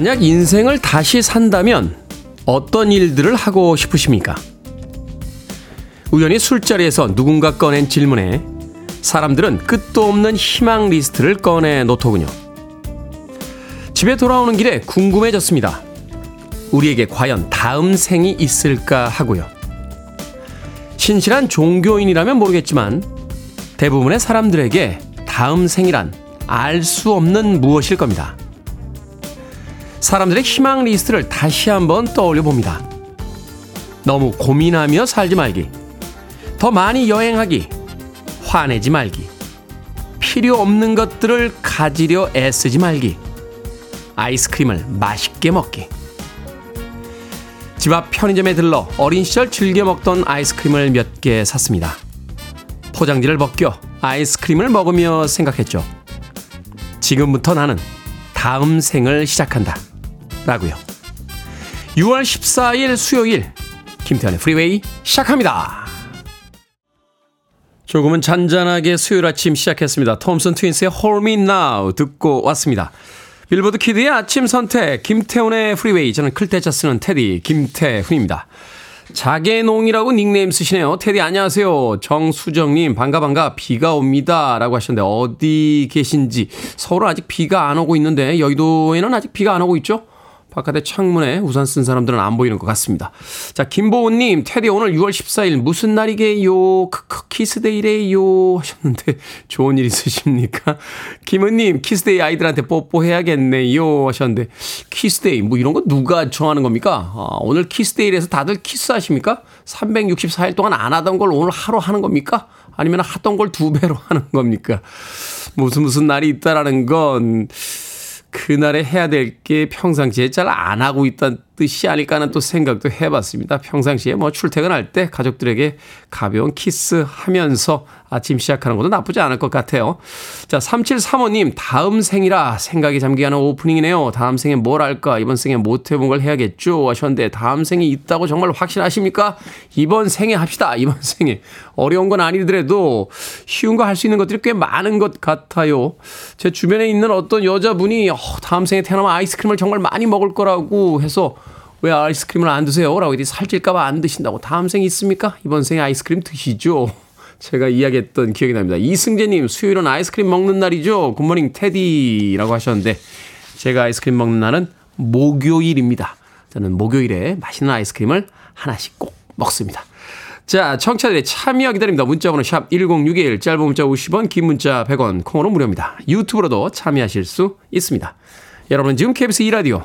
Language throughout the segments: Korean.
만약 인생을 다시 산다면 어떤 일들을 하고 싶으십니까? 우연히 술자리에서 누군가 꺼낸 질문에 사람들은 끝도 없는 희망 리스트를 꺼내 놓더군요. 집에 돌아오는 길에 궁금해졌습니다. 우리에게 과연 다음 생이 있을까 하고요. 신실한 종교인이라면 모르겠지만 대부분의 사람들에게 다음 생이란 알 수 없는 무엇일 겁니다. 사람들의 희망 리스트를 다시 한번 떠올려 봅니다. 너무 고민하며 살지 말기. 더 많이 여행하기. 화내지 말기. 필요 없는 것들을 가지려 애쓰지 말기. 아이스크림을 맛있게 먹기. 집 앞 편의점에 들러 어린 시절 즐겨 먹던 아이스크림을 몇 개 샀습니다. 포장지를 벗겨 아이스크림을 먹으며 생각했죠. 지금부터 나는 다음 생을 시작한다. 라고요. 6월 14일 수요일 김태훈의 프리웨이 시작합니다. 조금은 잔잔하게 수요일 아침 시작했습니다. 톰슨 트윈스의 Hold Me Now 듣고 왔습니다. 빌보드 키드의 아침 선택 김태훈의 프리웨이 저는 클 태 자 쓰는 테디 김태훈입니다. 자개농이라고 닉네임 쓰시네요. 테디 안녕하세요. 정수정님 반가 반가 비가 옵니다. 라고 하셨는데 어디 계신지 서울 아직 비가 안 오고 있는데 여의도에는 아직 비가 안 오고 있죠? 바깥에 창문에 우산 쓴 사람들은 안 보이는 것 같습니다. 자, 김보은님, 테디 오늘 6월 14일 무슨 날이게요? 크크, 키스데이래요. 하셨는데, 좋은 일 있으십니까? 김은님, 키스데이 아이들한테 뽀뽀해야겠네요. 하셨는데, 키스데이, 뭐 이런 거 누가 정하는 겁니까? 아, 오늘 키스데이라서 다들 키스하십니까? 364일 동안 안 하던 걸 오늘 하루 하는 겁니까? 아니면 하던 걸 두 배로 하는 겁니까? 무슨 무슨 날이 있다라는 건, 그날에 해야 될 게 평상시에 잘 안 하고 있다는 뜻이 아닐까 하는 또 생각도 해봤습니다. 평상시에 뭐 출퇴근할 때 가족들에게 가벼운 키스 하면서 아침 시작하는 것도 나쁘지 않을 것 같아요. 자, 3735님, 다음 생이라 생각이 잠기 하는 오프닝이네요. 다음 생에 뭘 할까? 이번 생에 못 해본 걸 해야겠죠? 하셨는데, 다음 생이 있다고 정말 확신하십니까? 이번 생에 합시다. 이번 생에. 어려운 건 아니더라도 쉬운 거 할 수 있는 것들이 꽤 많은 것 같아요. 제 주변에 있는 어떤 여자분이, 어, 다음 생에 태어나면 아이스크림을 정말 많이 먹을 거라고 해서 왜 아이스크림을 안 드세요? 라고 했더니 살찔까봐 안 드신다고. 다음 생이 있습니까? 이번 생에 아이스크림 드시죠. 제가 이야기했던 기억이 납니다. 이승재님, 수요일은 아이스크림 먹는 날이죠? 굿모닝 테디라고 하셨는데, 제가 아이스크림 먹는 날은 목요일입니다. 저는 목요일에 맛있는 아이스크림을 하나씩 꼭 먹습니다. 자, 청취자들의 참여 기다립니다. 문자번호 샵 1061, 짧은 문자 50원, 긴 문자 100원, 콩으로 무료입니다. 유튜브로도 참여하실 수 있습니다. 여러분 지금 KBS 2라디오,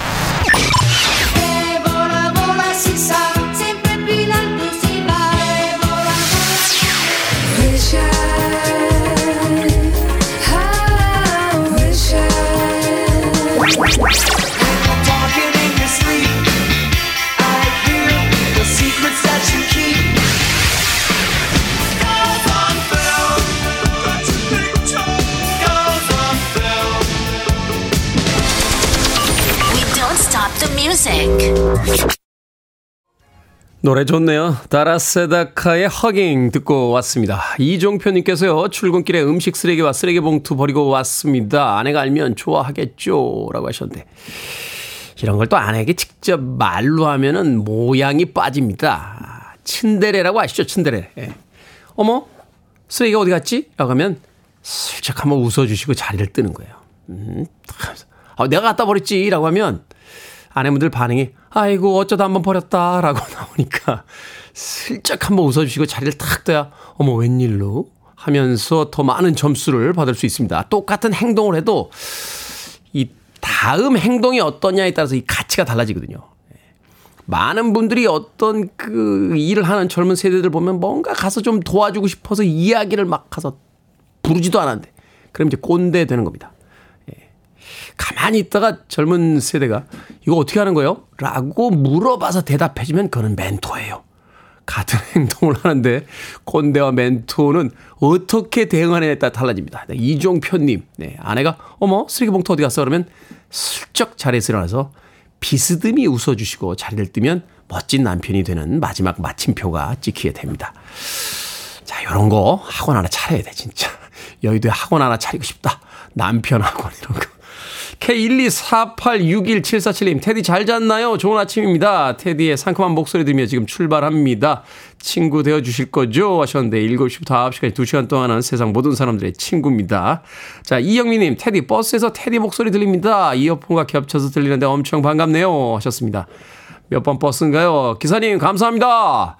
노래 좋네요. 다라세다카의 허깅 듣고 왔습니다. 이종표님께서요, 출근길에 음식 쓰레기와 쓰레기 봉투 버리고 왔습니다. 아내가 알면 좋아하겠죠? 라고 하셨는데. 이런 걸 또 아내에게 직접 말로 하면은 모양이 빠집니다. 츤데레라고 아시죠? 츤데레. 예. 어머, 쓰레기가 어디 갔지? 라고 하면 슬쩍 한번 웃어주시고 자리를 뜨는 거예요. 음, 아, 내가 갖다 버렸지? 라고 하면 아내분들 반응이 아이고 어쩌다 한번 버렸다 라고 나오니까 슬쩍 한번 웃어주시고 자리를 탁 떠야 어머 웬일로 하면서 더 많은 점수를 받을 수 있습니다. 똑같은 행동을 해도 이 다음 행동이 어떠냐에 따라서 이 가치가 달라지거든요. 예. 많은 분들이 어떤 그 일을 하는 젊은 세대들 보면 뭔가 가서 좀 도와주고 싶어서 이야기를 막 가서 부르지도 않았는데 그럼 이제 꼰대 되는 겁니다. 가만히 있다가 젊은 세대가 이거 어떻게 하는 거예요? 라고 물어봐서 대답해주면 그거는 멘토예요. 같은 행동을 하는데 꼰대와 멘토는 어떻게 대응하느냐에 따라 달라집니다. 네, 이종표님, 네, 아내가 어머 쓰레기 봉투 어디 갔어? 그러면 슬쩍 자리에서 일어나서 비스듬히 웃어주시고 자리를 뜨면 멋진 남편이 되는 마지막 마침표가 찍히게 됩니다. 자, 요런 거 학원 하나 차려야 돼, 진짜. 여의도에 학원 하나 차리고 싶다. 남편 학원 이런 거. K124861747님, 테디 잘 잤나요? 좋은 아침입니다. 테디의 상큼한 목소리 들으며 지금 출발합니다. 친구 되어주실 거죠? 하셨는데, 7시부터 9시까지 2시간 동안은 세상 모든 사람들의 친구입니다. 자, 이영미님, 테디 버스에서 테디 목소리 들립니다. 이어폰과 겹쳐서 들리는데 엄청 반갑네요. 하셨습니다. 몇 번 버스인가요? 기사님, 감사합니다.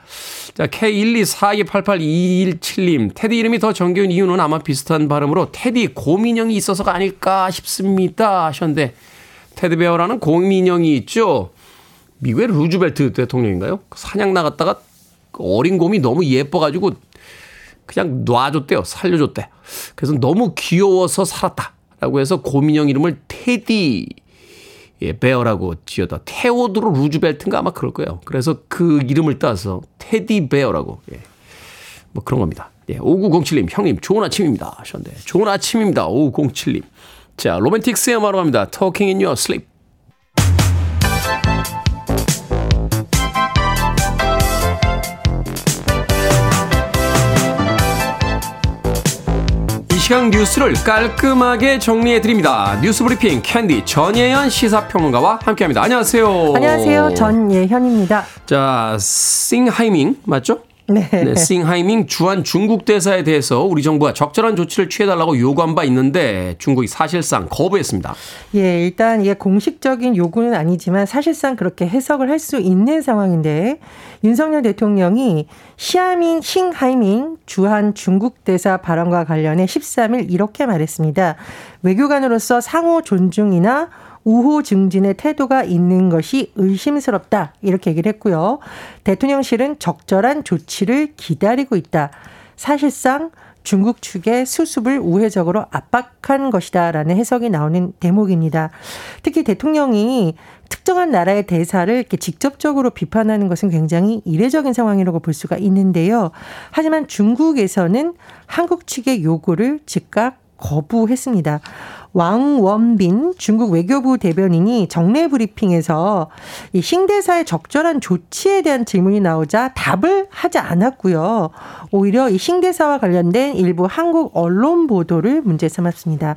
자, K124288217님. 테디 이름이 더 정겨운 이유는 아마 비슷한 발음으로 테디 곰인형이 있어서가 아닐까 싶습니다. 하셨는데, 테드베어라는 곰인형이 있죠. 미국의 루즈벨트 대통령인가요? 사냥 나갔다가 어린 곰이 너무 예뻐가지고 그냥 놔줬대요. 살려줬대. 그래서 너무 귀여워서 살았다. 라고 해서 곰인형 이름을 테디 예, 베어라고 지었다. 테오도르 루즈벨트인가 아마 그럴 거예요. 그래서 그 이름을 따서 테디 베어라고. 예. 뭐 그런 겁니다. 예, 5907님, 형님, 좋은 아침입니다. 하셨는데. 좋은 아침입니다. 5907님. 자, 로맨틱스의 음악으로 갑니다. Talking in your sleep. 시각 뉴스를 깔끔하게 정리해 드립니다. 뉴스 브리핑 캔디 전예현 시사평론가와 함께합니다. 안녕하세요. 안녕하세요. 전예현입니다. 자, 싱하이밍 맞죠? 네. 네, 싱하이밍 주한 중국 대사에 대해서 우리 정부가 적절한 조치를 취해달라고 요구한 바 있는데 중국이 사실상 거부했습니다. 예, 일단 이게 공식적인 요구는 아니지만 사실상 그렇게 해석을 할 수 있는 상황인데 윤석열 대통령이 시아밍 싱하이밍 주한 중국 대사 발언과 관련해 13일 이렇게 말했습니다. 외교관으로서 상호 존중이나 우호 증진의 태도가 있는 것이 의심스럽다. 이렇게 얘기를 했고요. 대통령실은 적절한 조치를 기다리고 있다. 사실상 중국 측의 수습을 우회적으로 압박한 것이다라는 해석이 나오는 대목입니다. 특히 대통령이 특정한 나라의 대사를 이렇게 직접적으로 비판하는 것은 굉장히 이례적인 상황이라고 볼 수가 있는데요. 하지만 중국에서는 한국 측의 요구를 즉각 거부했습니다. 왕원빈 중국 외교부 대변인이 정례 브리핑에서 이 싱대사의 적절한 조치에 대한 질문이 나오자 답을 하지 않았고요. 오히려 이 싱대사와 관련된 일부 한국 언론 보도를 문제 삼았습니다.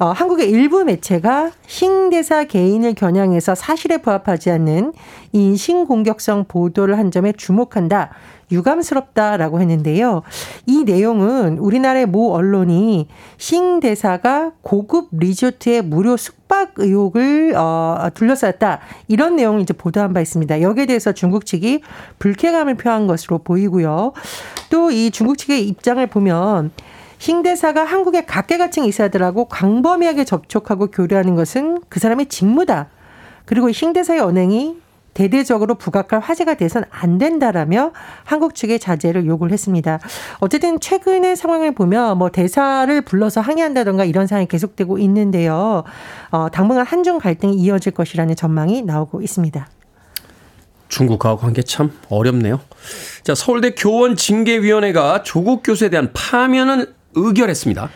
어, 한국의 일부 매체가 싱대사 개인을 겨냥해서 사실에 부합하지 않는 인신공격성 보도를 한 점에 주목한다. 유감스럽다라고 했는데요. 이 내용은 우리나라의 모 언론이 싱 대사가 고급 리조트의 무료 숙박 의혹을 어, 둘러쌌다 이런 내용을 이제 보도한 바 있습니다. 여기에 대해서 중국 측이 불쾌감을 표한 것으로 보이고요. 또 이 중국 측의 입장을 보면 싱 대사가 한국의 각계각층 이사들하고 광범위하게 접촉하고 교류하는 것은 그 사람의 직무다. 그리고 싱 대사의 언행이 대대적으로 부각할 화제가 돼선 안 된다라며 한국 측의 자제를 요구를 했습니다. 어쨌든 최근의 상황을 보면 뭐 대사를 불러서 항의한다던가 이런 상황이 계속되고 있는데요. 어, 당분간 한중 갈등이 이어질 것이라는 전망이 나오고 있습니다. 중국하고 관계 참 어렵네요. 자, 서울대 교원 징계위원회가 조국 교수에 대한 파면을 의결했습니다.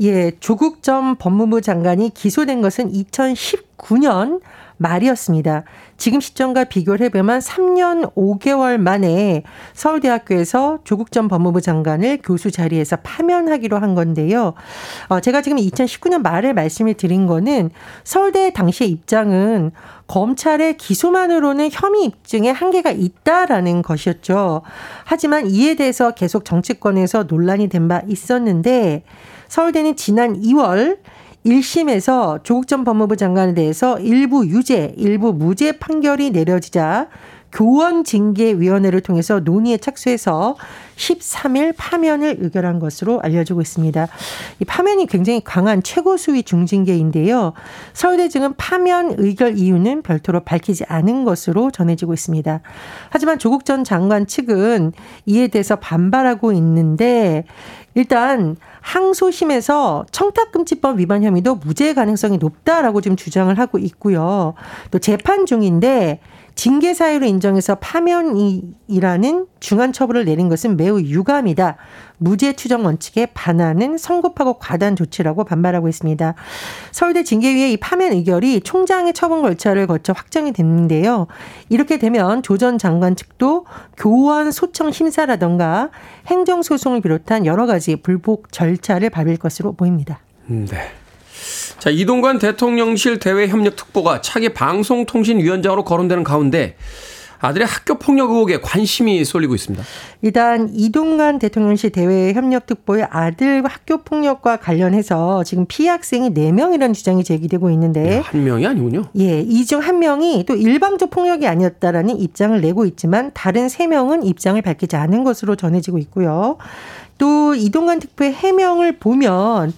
예, 조국 전 법무부 장관이 기소된 것은 2019년 말이었습니다. 지금 시점과 비교를 해보면 3년 5개월 만에 서울대학교에서 조국 전 법무부 장관을 교수 자리에서 파면하기로 한 건데요. 어, 제가 지금 2019년 말에 말씀을 드린 거는 서울대 당시의 입장은 검찰의 기소만으로는 혐의 입증에 한계가 있다라는 것이었죠. 하지만 이에 대해서 계속 정치권에서 논란이 된 바 있었는데 서울대는 지난 2월 1심에서 조국 전 법무부 장관에 대해서 일부 유죄, 일부 무죄 판결이 내려지자 교원 징계위원회를 통해서 논의에 착수해서 13일 파면을 의결한 것으로 알려지고 있습니다. 이 파면이 굉장히 강한 최고 수위 중징계인데요. 서울대 증은 파면 의결 이유는 별도로 밝히지 않은 것으로 전해지고 있습니다. 하지만 조국 전 장관 측은 이에 대해서 반발하고 있는데 일단 항소심에서 청탁금지법 위반 혐의도 무죄 가능성이 높다라고 지금 주장을 하고 있고요. 또 재판 중인데 징계 사유로 인정해서 파면이라는 중한 처벌을 내린 것은 매우 유감이다. 무죄 추정 원칙에 반하는 성급하고 과단 조치라고 반발하고 있습니다. 서울대 징계위의 이 파면 의결이 총장의 처분 절차를 거쳐 확정이 됐는데요. 이렇게 되면 조 전 장관 측도 교원 소청 심사라던가 행정 소송을 비롯한 여러 가지 불복 절차를 밟을 것으로 보입니다. 네. 자, 이동관 대통령실 대외협력특보가 차기 방송통신위원장으로 거론되는 가운데 아들의 학교 폭력 의혹에 관심이 쏠리고 있습니다. 일단 이동관 대통령실 대외 협력 특보의 아들 학교 폭력과 관련해서 지금 피해 학생이 4명이라는 주장이 제기되고 있는데 네, 한 명이 아니군요. 예, 이 중 한 명이 또 일방적 폭력이 아니었다라는 입장을 내고 있지만 다른 3명은 입장을 밝히지 않은 것으로 전해지고 있고요. 또 이동관 특보의 해명을 보면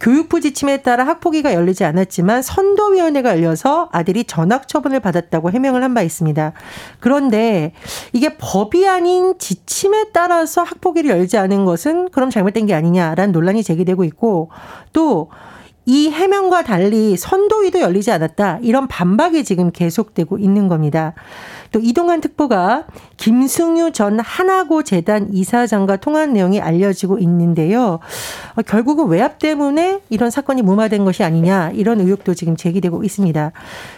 교육부 지침에 따라 학폭위가 열리지 않았지만 선도위원회가 열려서 아들이 전학 처분을 받았다고 해명을 한 바 있습니다. 그런데 이게 법이 아닌 지침에 따라서 학폭위를 열지 않은 것은 그럼 잘못된 게 아니냐라는 논란이 제기되고 있고 또 이 해명과 달리 선도위도 열리지 않았다. 이런 반박이 지금 계속되고 있는 겁니다. 또 이동관 특보가 김승유 전 하나고 재단 이사장과 통한 내용이 알려지고 있는데요. 어, 결국은 외압 때문에 이런 사건이 무마된 것이 아니냐 이런 의혹도 지금 제기되고 있습니다.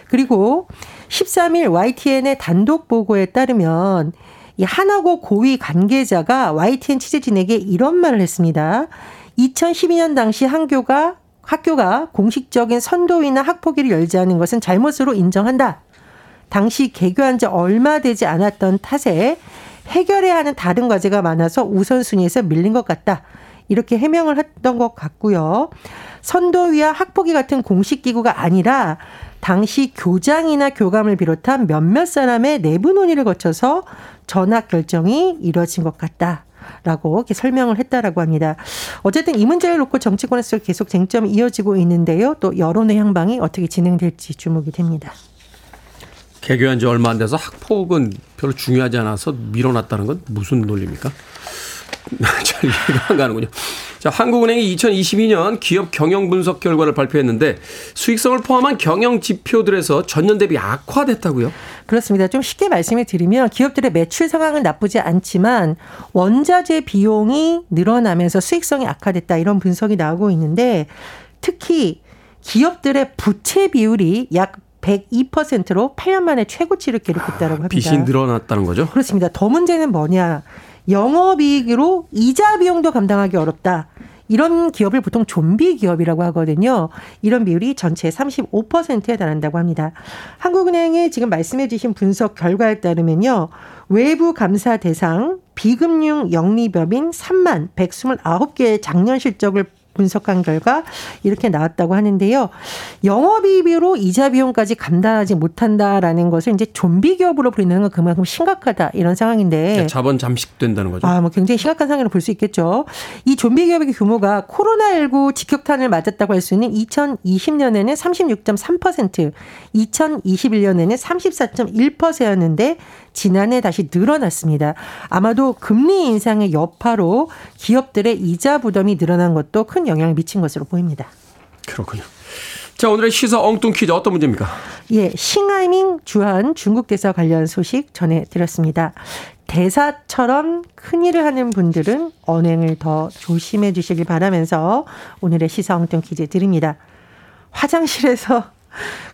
그리고 13일 YTN의 단독 보고에 따르면 이 하나고 고위 관계자가 YTN 취재진에게 이런 말을 했습니다. 2012년 당시 한교가 학교가 공식적인 선도위나 학폭위를 열지 않은 것은 잘못으로 인정한다. 당시 개교한 지 얼마 되지 않았던 탓에 해결해야 하는 다른 과제가 많아서 우선순위에서 밀린 것 같다. 이렇게 해명을 했던 것 같고요. 선도위와 학폭위 같은 공식 기구가 아니라 당시 교장이나 교감을 비롯한 몇몇 사람의 내부 논의를 거쳐서 전학 결정이 이루어진 것 같다. 라고 이렇게 설명을 했다라고 합니다. 어쨌든 이 문제를 놓고 정치권에서 계속 쟁점이 이어지고 있는데요. 또 여론의 향방이 어떻게 진행될지 주목이 됩니다. 개교한 지 얼마 안 돼서 학폭은 별로 중요하지 않아서 밀어놨다는 건 무슨 논리입니까? 잘 이해가 안 가는군요. 자, 한국은행이 2022년 기업 경영 분석 결과를 발표했는데 수익성을 포함한 경영 지표들에서 전년 대비 악화됐다고요? 그렇습니다. 좀 쉽게 말씀을 드리면 기업들의 매출 상황은 나쁘지 않지만 원자재 비용이 늘어나면서 수익성이 악화됐다 이런 분석이 나오고 있는데 특히 기업들의 부채 비율이 약 102%로 8년 만에 최고치를 기록했다고 합니다. 빚이 늘어났다는 거죠? 그렇습니다. 더 문제는 뭐냐? 영업이익으로 이자 비용도 감당하기 어렵다. 이런 기업을 보통 좀비 기업이라고 하거든요. 이런 비율이 전체 35%에 달한다고 합니다. 한국은행이 지금 말씀해 주신 분석 결과에 따르면요. 외부 감사 대상 비금융 영리법인 3만 129개의 작년 실적을 분석한 결과 이렇게 나왔다고 하는데요. 영업이익으로 이자 비용까지 감당하지 못한다라는 것을 이제 좀비 기업으로 부르는 건 그만큼 심각하다 이런 상황인데 네, 자본 잠식된다는 거죠. 아, 뭐 굉장히 심각한 상황으로 볼 수 있겠죠. 이 좀비 기업의 규모가 코로나19 직격탄을 맞았다고 할 수 있는 2020년에는 36.3%, 2021년에는 34.1%였는데 지난해 다시 늘어났습니다. 아마도 금리 인상의 여파로 기업들의 이자 부담이 늘어난 것도 큰 영향을 미친 것으로 보입니다. 그렇군요. 자, 오늘의 시사 엉뚱 퀴즈 어떤 문제입니까? 예, 싱하이밍 주한 중국 대사 관련 소식 전해드렸습니다. 대사처럼 큰일을 하는 분들은 언행을 더 조심해 주시길 바라면서 오늘의 시사 엉뚱 퀴즈 드립니다. 화장실에서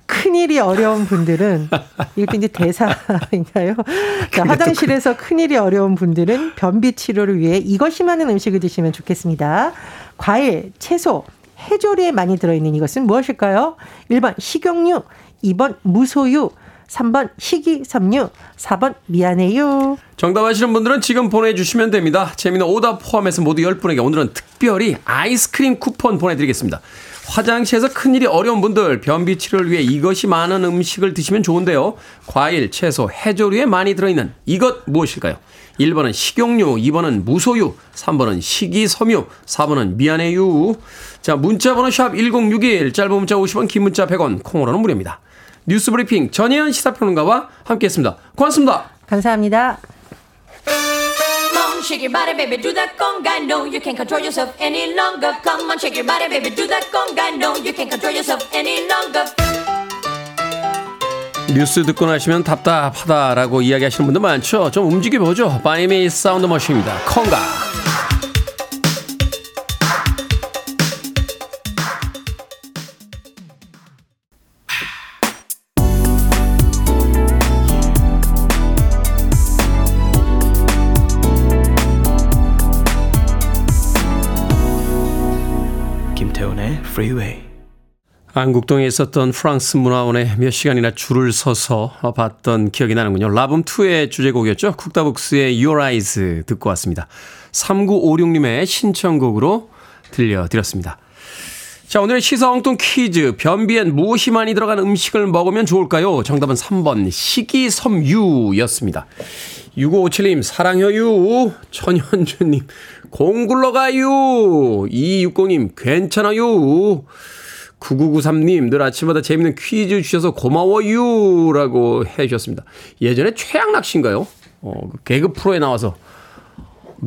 큰일이 어려운 분들은 이것도 이제 대사인가요? 자, 화장실에서 큰일이 어려운 분들은 변비 치료를 위해 이것이 많은 음식을 드시면 좋겠습니다. 과일, 채소, 해조류에 많이 들어있는 이것은 무엇일까요? 1번 식용유, 2번 무소유, 3번 식이섬유, 4번 미안해요. 정답 아시는 분들은 지금 보내주시면 됩니다. 재미는 오답 포함해서 모두 10분에게 오늘은 특별히 아이스크림 쿠폰 보내드리겠습니다. 화장실에서 큰일이 어려운 분들 변비 치료를 위해 이것이 많은 음식을 드시면 좋은데요. 과일, 채소, 해조류에 많이 들어있는 이것 무엇일까요? 1번은 식용유, 2번은 무소유, 3번은 식이섬유, 4번은 미안해유. 자, 문자번호 샵 1061, 짧은 문자 50원, 긴 문자 100원, 콩으로는 무료입니다. 뉴스 브리핑 전예현 시사평론가와 함께했습니다. 고맙습니다. 감사합니다. Shake your body, baby, do that conga. No, you can't control yourself any longer. Come on, shake your body, baby, do that conga. No, you can't control yourself any longer. 뉴스 듣고 나시면 답답하다라고 이야기하시는 분들 많죠. 좀 움직여보죠. 마이애미 사운드 머신입니다. 콩가. 김태훈의 Freeway. 안국동에 있었던 프랑스 문화원에 몇 시간이나 줄을 서서 봤던 기억이 나는군요. 라붐2의 주제곡이었죠. 쿡다북스의 Your Eyes 듣고 왔습니다. 3956님의 신청곡으로 들려드렸습니다. 자, 오늘의 시사 엉뚱 퀴즈. 변비엔 무엇이 많이 들어간 음식을 먹으면 좋을까요? 정답은 3번 식이섬유였습니다. 6557님 사랑해요. 천현주님 공굴러가요. 2260님 괜찮아요. 9993님, 늘 아침마다 재밌는 퀴즈 주셔서 고마워요. 라고 해 주셨습니다. 예전에 최양락 씨인가요? 어, 그 개그 프로에 나와서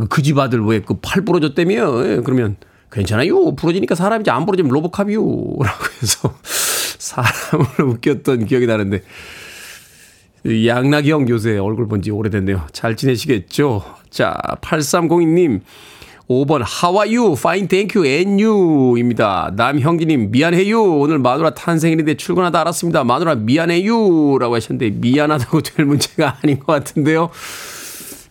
그 집 아들 왜 그 팔 부러졌다며? 예, 그러면 괜찮아요. 부러지니까 사람이지 안 부러지면 로봇캅이요. 라고 해서 사람을 웃겼던 기억이 나는데 형 요새 얼굴 본 지 오래됐네요. 잘 지내시겠죠? 자, 8302님. 5번 하와유 파인 땡큐 앤유입니다. 남형기님 미안해요. 오늘 마누라 탄생일인데 출근하다 알았습니다. 마누라 미안해요. 라고 하셨는데 미안하다고 될 문제가 아닌 것 같은데요.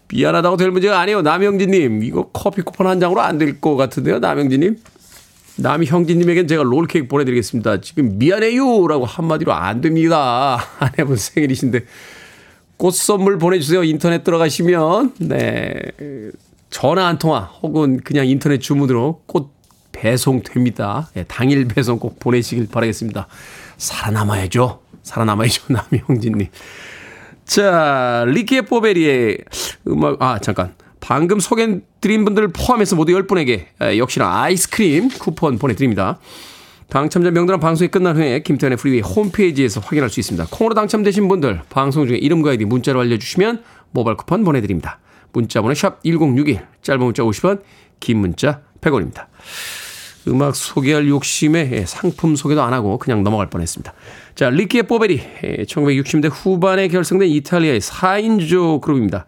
미안하다고 될 문제가 아니에요. 남형진님 이거 커피 쿠폰 한 장으로 안 될 것 같은데요. 남형진님. 남형진님에겐 제가 롤케이크 보내드리겠습니다. 지금 미안해요. 라고 한마디로 안 됩니다. 아내분 생일이신데 꽃 선물 보내주세요. 인터넷 들어가시면. 네. 전화 한 통화 혹은 그냥 인터넷 주문으로 꽃 배송됩니다. 예, 당일 배송 꼭 보내시길 바라겠습니다. 살아남아야죠. 살아남아야죠. 남영진님. 자, 리키의 포베리의 음악, 아, 잠깐. 방금 소개해드린 분들 포함해서 모두 10분에게 예, 역시나 아이스크림 쿠폰 보내드립니다. 당첨자 명단은 방송이 끝난 후에 김태훈의 프리웨이 홈페이지에서 확인할 수 있습니다. 콩으로 당첨되신 분들 방송 중에 이름과 아이디 문자로 알려주시면 모바일 쿠폰 보내드립니다. 문자 번호 샵 1061, 짧은 문자 50원, 긴 문자 100원입니다. 음악 소개할 욕심에 상품 소개도 안 하고 그냥 넘어갈 뻔했습니다. 자, 리키의 뽀베리, 1960년대 후반에 결성된 이탈리아의 4인조 그룹입니다.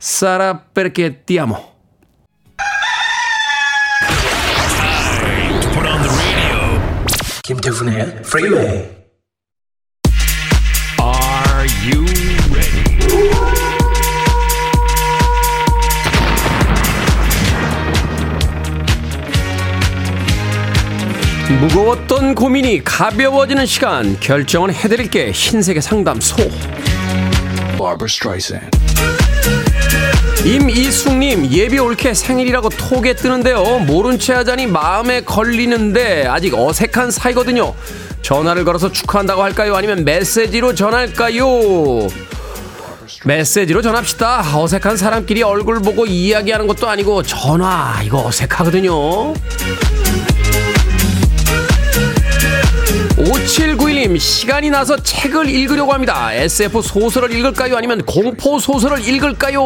사라 베르케 띠아모. 김태훈의 Freeway. Are you ready? 무거웠던 고민이 가벼워지는 시간 결정은 해드릴게 흰색의 상담소 Barbara Streisand. 임이숙님 예비 올케 생일이라고 톡에 뜨는데요 모른 채 하자니 마음에 걸리는데 아직 어색한 사이거든요 전화를 걸어서 축하한다고 할까요 아니면 메시지로 전할까요 메시지로 전합시다 어색한 사람끼리 얼굴 보고 이야기하는 것도 아니고 전화 이거 어색하거든요 5791님, 시간이 나서 책을 읽으려고 합니다. SF 소설을 읽을까요? 아니면 공포 소설을 읽을까요?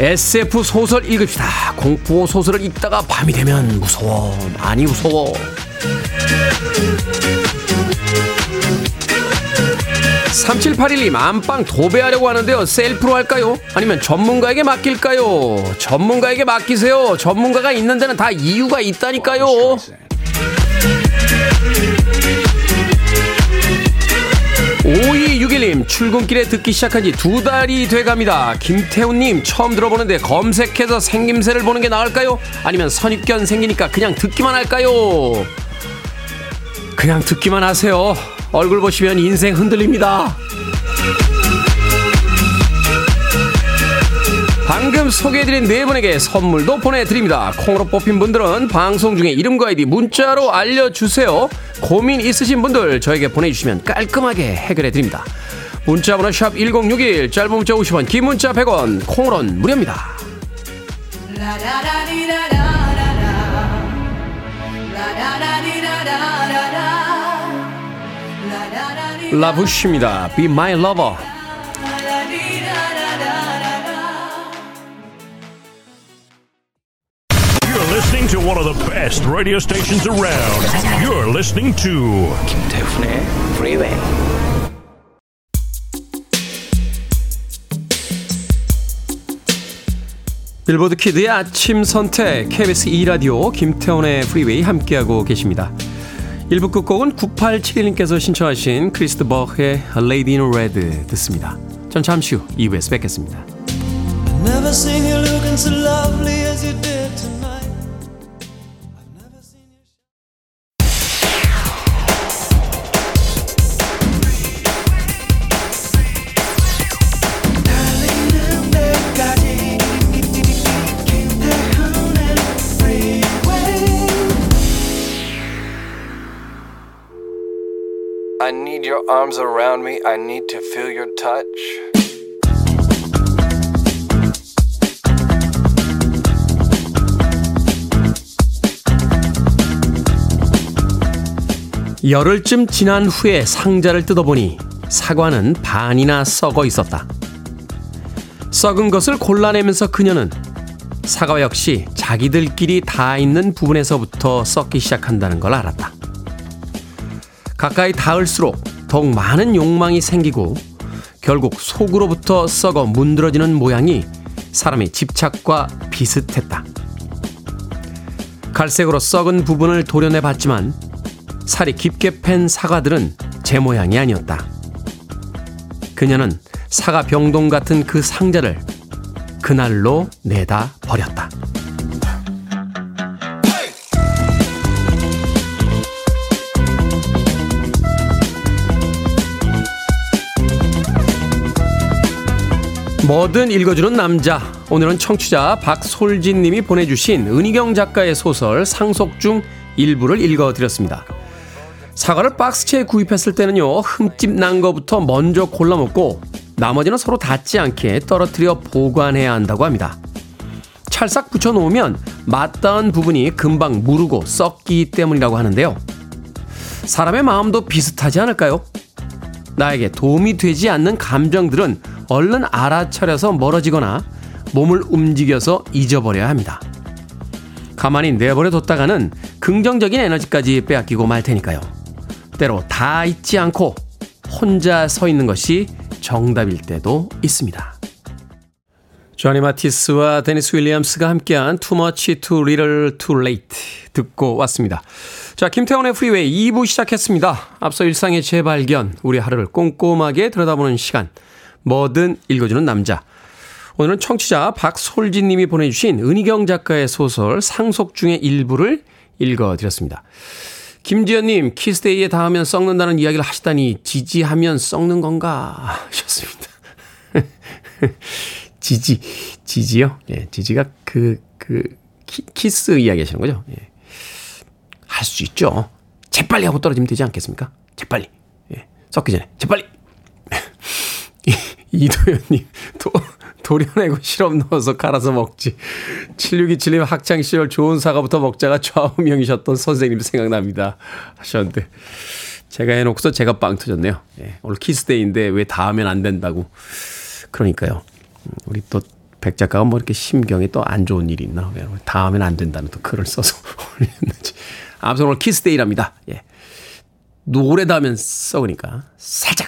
SF 소설 읽읍시다. 공포 소설을 읽다가 밤이 되면 무서워. 많이 무서워. 3781님, 안방 도배하려고 하는데요. 셀프로 할까요? 아니면 전문가에게 맡길까요? 전문가에게 맡기세요. 전문가가 있는 데는 다 이유가 있다니까요. 5261님 출근길에 듣기 시작한 지 두 달이 돼 갑니다. 김태훈님 처음 들어보는데 검색해서 생김새를 보는 게 나을까요? 아니면 선입견 생기니까 그냥 듣기만 할까요? 그냥 듣기만 하세요. 얼굴 보시면 인생 흔들립니다. 방금 소개해드린 네 분에게 선물도 보내드립니다. 콩으로 뽑힌 분들은 방송 중에 이름과 아이디 문자로 알려주세요. 고민 있으신 분들 저에게 보내주시면 깔끔하게 해결해드립니다. 문자번호 샵 1061, 짧은 문자 50원, 긴 문자 100원, 콩으로는 무료입니다. 라부쉬입니다. Be My Lover. listening to one of the best radio stations around. You're listening to 김태훈의 Freeway. 빌보드 키드의 아침 선택 KBS 2 라디오 김태훈의 Freeway 함께하고 계십니다. 1부 끝곡은 9871님께서 신청하신 크리스트 버흐의 A Lady in Red 듣습니다. 전 잠시 후 2부에서 뵙겠습니다. never seen you looking so lovely as you did. Arms around me. I need to feel your touch. 열흘쯤 지난 후에 상자를 뜯어보니 사과는 반이나 썩어 있었다. 썩은 것을 골라내면서 그녀는 사과 역시 자기들끼리 다 있는 부분에서부터 썩기 시작한다는 걸 알았다. 가까이 닿을수록 더욱 많은 욕망이 생기고 결국 속으로부터 썩어 문드러지는 모양이 사람의 집착과 비슷했다. 갈색으로 썩은 부분을 도려내 봤지만 살이 깊게 팬 사과들은 제 모양이 아니었다. 그녀는 사과 병동 같은 그 상자를 그날로 내다 버렸다. 뭐든 읽어주는 남자. 오늘은 청취자 박솔진 님이 보내주신 은희경 작가의 소설 상속 중 일부를 읽어드렸습니다. 사과를 박스채에 구입했을 때는요, 흠집 난 거부터 먼저 골라 먹고 나머지는 서로 닿지 않게 떨어뜨려 보관해야 한다고 합니다. 찰싹 붙여놓으면 맞닿은 부분이 금방 무르고 썩기 때문이라고 하는데요. 사람의 마음도 비슷하지 않을까요? 나에게 도움이 되지 않는 감정들은 얼른 알아차려서 멀어지거나 몸을 움직여서 잊어버려야 합니다. 가만히 내버려 뒀다가는 긍정적인 에너지까지 빼앗기고 말 테니까요. 때로 다 잊지 않고 혼자 서 있는 것이 정답일 때도 있습니다. 조니 마티스와 데니스 윌리엄스가 함께한 Too Much Too Little Too Late 듣고 왔습니다. 자, 김태훈의 프리웨이 2부 시작했습니다. 앞서 일상의 재발견, 우리 하루를 꼼꼼하게 들여다보는 시간, 뭐든 읽어주는 남자. 오늘은 청취자 박솔진 님이 보내주신 은희경 작가의 소설 상속 중의 일부를 읽어드렸습니다. 김지연 님, 키스데이에 닿으면 썩는다는 이야기를 하시다니 지지하면 썩는 건가 하셨습니다. 지지, 지지요? 예, 지지가 그, 그, 키, 키스 이야기 하시는 거죠? 예. 할 수 있죠. 재빨리 하고 떨어지면 되지 않겠습니까? 재빨리. 예, 썩기 전에. 재빨리! 이도현님, 도, 도려내고 시럽 넣어서 갈아서 먹지. 7627님 학창시절 좋은 사과부터 먹자가 좌우명이셨던 선생님 생각납니다. 하셨는데. 제가 해놓고서 제가 빵 터졌네요. 예, 오늘 키스데이인데 왜 닿으면 안 된다고. 그러니까요. 음, 우리 또 백 작가가 뭐 이렇게 심경이 또 안 좋은 일이 있나. 왜 닿으면 안 된다는 또 글을 써서 올렸는지. 아무튼 오늘 키스데이랍니다. 예. 오래 닿으면 썩으니까 살짝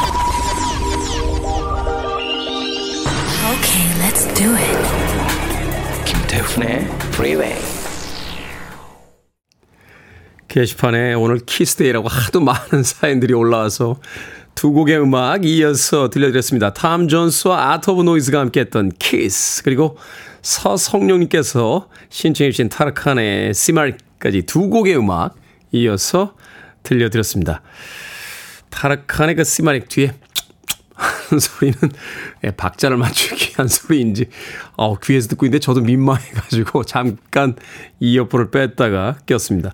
Okay, let's do it. 김태훈의 Freeway. 게시판에 오늘 키스데이라고 하도 많은 사연들이 올라와서 두 곡의 음악 이어서 들려드렸습니다. 탐 존스와 아트 오브 노이즈가 함께했던 키스 그리고 서성룡님께서 신청해 주신 타르칸의 시마릭까지 두 곡의 음악 이어서 들려드렸습니다. 타르칸의 그 시마릭 뒤에 하는 소리는 예, 박자를 맞추기 위한 소리인지 어, 귀에서 듣고 있는데 저도 민망해가지고 잠깐 이어폰을 뺐다가 꼈습니다.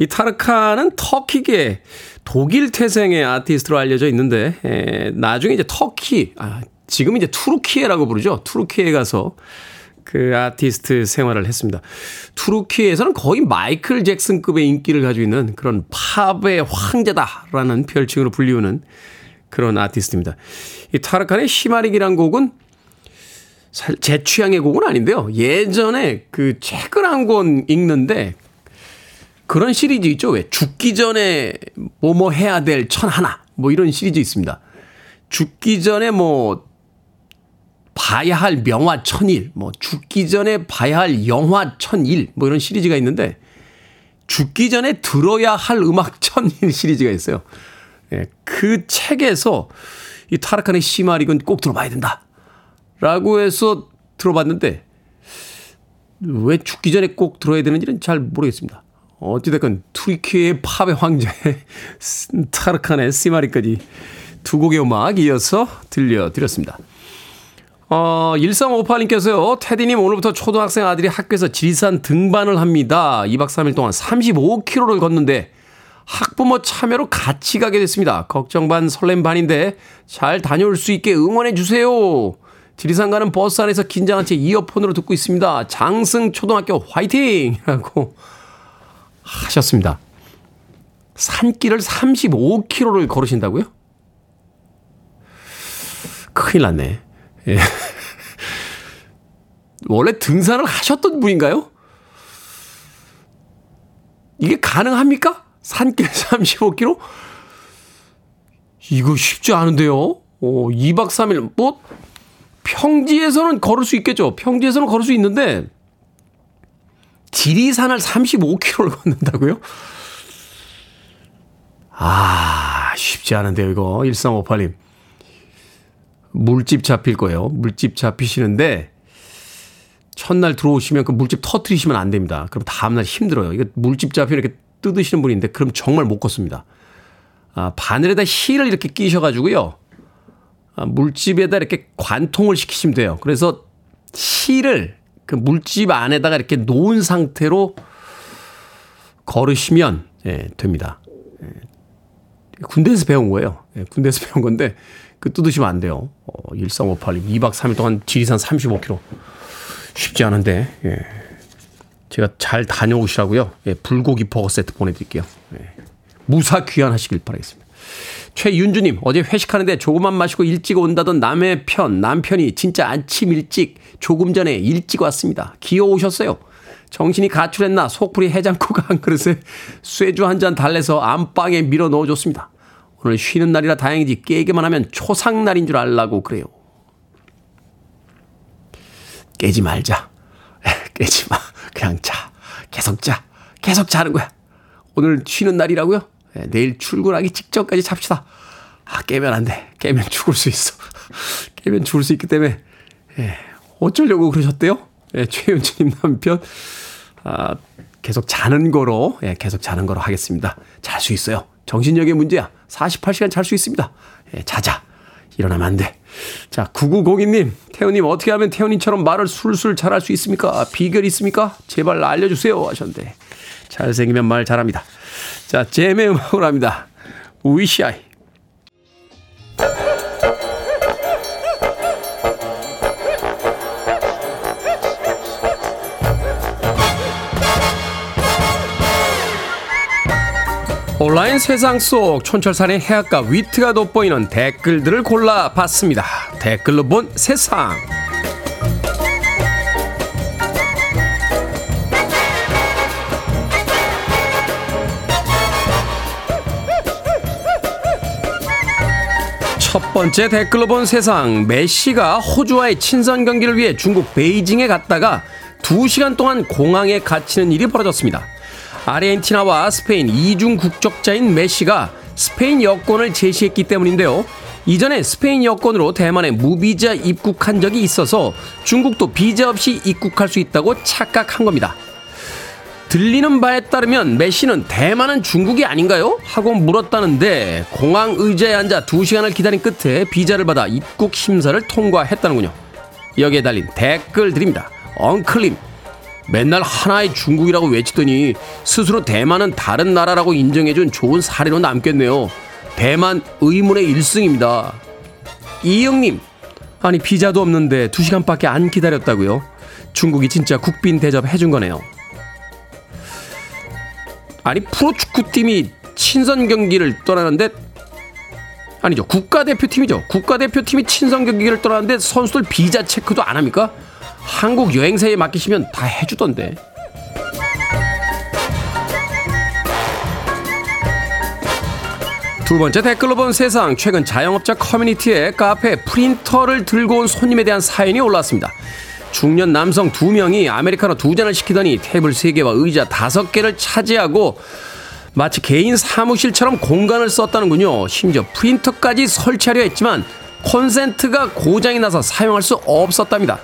이 타르칸은 터키계 독일 태생의 아티스트로 알려져 있는데 에, 나중에 이제 터키 아, 지금 이제 튀르키예라고 부르죠. 튀르키예 가서 그 아티스트 생활을 했습니다. 튀르키예에서는 거의 마이클 잭슨급의 인기를 가지고 있는 그런 팝의 황제다라는 별칭으로 불리우는 그런 아티스트입니다. 이 타르칸의 시마릭이란 곡은 제 취향의 곡은 아닌데요. 예전에 그 책을 한 권 읽는데 그런 시리즈 있죠. 왜 죽기 전에 뭐뭐 해야 될 천 하나 뭐 이런 시리즈 있습니다. 죽기 전에 뭐 봐야 할 명화 천일, 뭐 죽기 전에 봐야 할 영화 천일, 뭐 이런 시리즈가 있는데 죽기 전에 들어야 할 음악 천일 시리즈가 있어요. 예, 그 책에서 이 타르칸의 시마릭은 꼭 들어봐야 된다. 라고 해서 들어봤는데 왜 죽기 전에 꼭 들어야 되는지는 잘 모르겠습니다. 어찌됐건 투르키의 팝의 황제 타르칸의 시마리까지 두 곡의 음악 이어서 들려드렸습니다. 어, 1358님께서요, 테디님 오늘부터 초등학생 아들이 학교에서 지리산 등반을 합니다. 2박 3일 동안 35km를 걷는데 학부모 참여로 같이 가게 됐습니다. 걱정 반 설렘 반인데 잘 다녀올 수 있게 응원해 주세요. 지리산 가는 버스 안에서 긴장한 채 이어폰으로 듣고 있습니다. 장승 초등학교 화이팅! 라고 하셨습니다. 산길을 35km를 걸으신다고요? 큰일 났네. 예. 원래 등산을 하셨던 분인가요? 이게 가능합니까? 산길 35km? 이거 쉽지 않은데요? 어, 2박 3일, 뭐, 평지에서는 걸을 수 있겠죠. 평지에서는 걸을 수 있는데, 지리산을 35km를 걷는다고요? 아, 쉽지 않은데요, 이거. 1358님. 물집 잡힐 거예요. 물집 잡히시는데 첫날 들어오시면 그 물집 터트리시면 안 됩니다. 그럼 다음날 힘들어요. 이거 물집 잡혀 이렇게 뜯으시는 분인데 그럼 정말 못 걷습니다. 아, 바늘에다 실을 이렇게 끼셔가지고요. 아, 물집에다 이렇게 관통을 시키시면 돼요. 그래서 실을 그 물집 안에다가 이렇게 놓은 상태로 걸으시면 예, 됩니다. 예. 군대에서 배운 거예요. 예, 군대에서 배운 건데 그 뜯으시면 안 돼요. 어, 1358님 2박 3일 동안 지리산 35km. 쉽지 않은데, 예. 제가 잘 다녀오시라고요. 예, 불고기 버거 세트 보내드릴게요. 예. 무사 귀환하시길 바라겠습니다. 최윤주님, 어제 회식하는데 조금만 마시고 일찍 온다던 남의 편, 남편이 진짜 아침 일찍, 조금 전에 일찍 왔습니다. 귀여우셨어요. 정신이 가출했나 속풀이 해장국가 한 그릇에 쇠주 한 잔 달래서 안방에 밀어 넣어줬습니다. 오늘 쉬는 날이라 다행이지 깨기만 하면 초상날인 줄 알라고 그래요. 깨지 말자. 깨지 마. 그냥 자. 계속 자. 계속 자는 거야. 오늘 쉬는 날이라고요? 내일 출근하기 직전까지 잡시다. 아, 깨면 안 돼. 깨면 죽을 수 있어. 깨면 죽을 수 있기 때문에, 예, 어쩌려고 그러셨대요? 예, 최윤주님 남편. 아, 계속 자는 거로, 예, 계속 자는 거로 하겠습니다. 잘 수 있어요. 정신력의 문제야. 48시간 잘 수 있습니다. 예, 자자. 일어나면 안 돼. 자, 9902님, 태훈님, 어떻게 하면 태훈님처럼 말을 술술 잘할 수 있습니까? 비결 있습니까? 제발 알려주세요. 하셨는데. 잘생기면 말 잘합니다. 자, 잼의 음악으로 합니다. 위시아이. 온라인 세상 속 촌철살인 해악과 위트가 돋보이는 댓글들을 골라봤습니다. 댓글로 본 세상. 첫 번째 댓글로 본 세상. 메시가 호주와의 친선 경기를 위해 중국 베이징에 갔다가 2시간 동안 공항에 갇히는 일이 벌어졌습니다. 아르헨티나와 스페인 이중 국적자인 메시가 스페인 여권을 제시했기 때문인데요. 이전에 스페인 여권으로 대만에 무비자 입국한 적이 있어서 중국도 비자 없이 입국할 수 있다고 착각한 겁니다. 들리는 바에 따르면 메시는 대만은 중국이 아닌가요? 하고 물었다는데 공항 의자에 앉아 2시간을 기다린 끝에 비자를 받아 입국 심사를 통과했다는군요. 여기에 달린 댓글들입니다. 엉클림 맨날 하나의 중국이라고 외치더니 스스로 대만은 다른 나라라고 인정해준 좋은 사례로 남겠네요. 대만 의문의 1승입니다. 이영님, 아니 비자도 없는데 2시간밖에 안 기다렸다고요? 중국이 진짜 국빈 대접 해준 거네요. 아니 프로축구팀이 친선 경기를 떠나는데 아니죠 국가대표팀이죠 국가대표팀이 친선 경기를 떠나는데 선수들 비자 체크도 안 합니까? 한국 여행사에 맡기시면 다 해주던데. 두 번째 댓글로 본 세상 최근 자영업자 커뮤니티에 카페 프린터를 들고 온 손님에 대한 사연이 올라왔습니다. 중년 남성 두 명이 아메리카노 두 잔을 시키더니 테이블 세 개와 의자 다섯 개를 차지하고 마치 개인 사무실처럼 공간을 썼다는군요. 심지어 프린터까지 설치하려 했지만 콘센트가 고장이 나서 사용할 수 없었답니다.